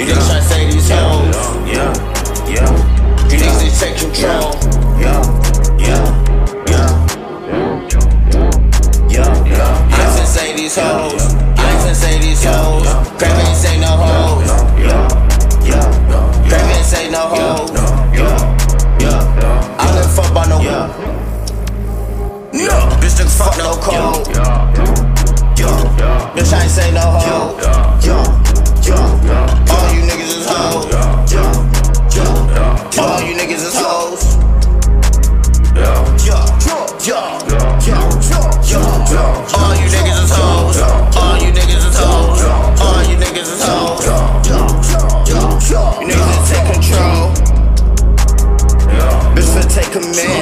You niggas tryna say these hoes. command.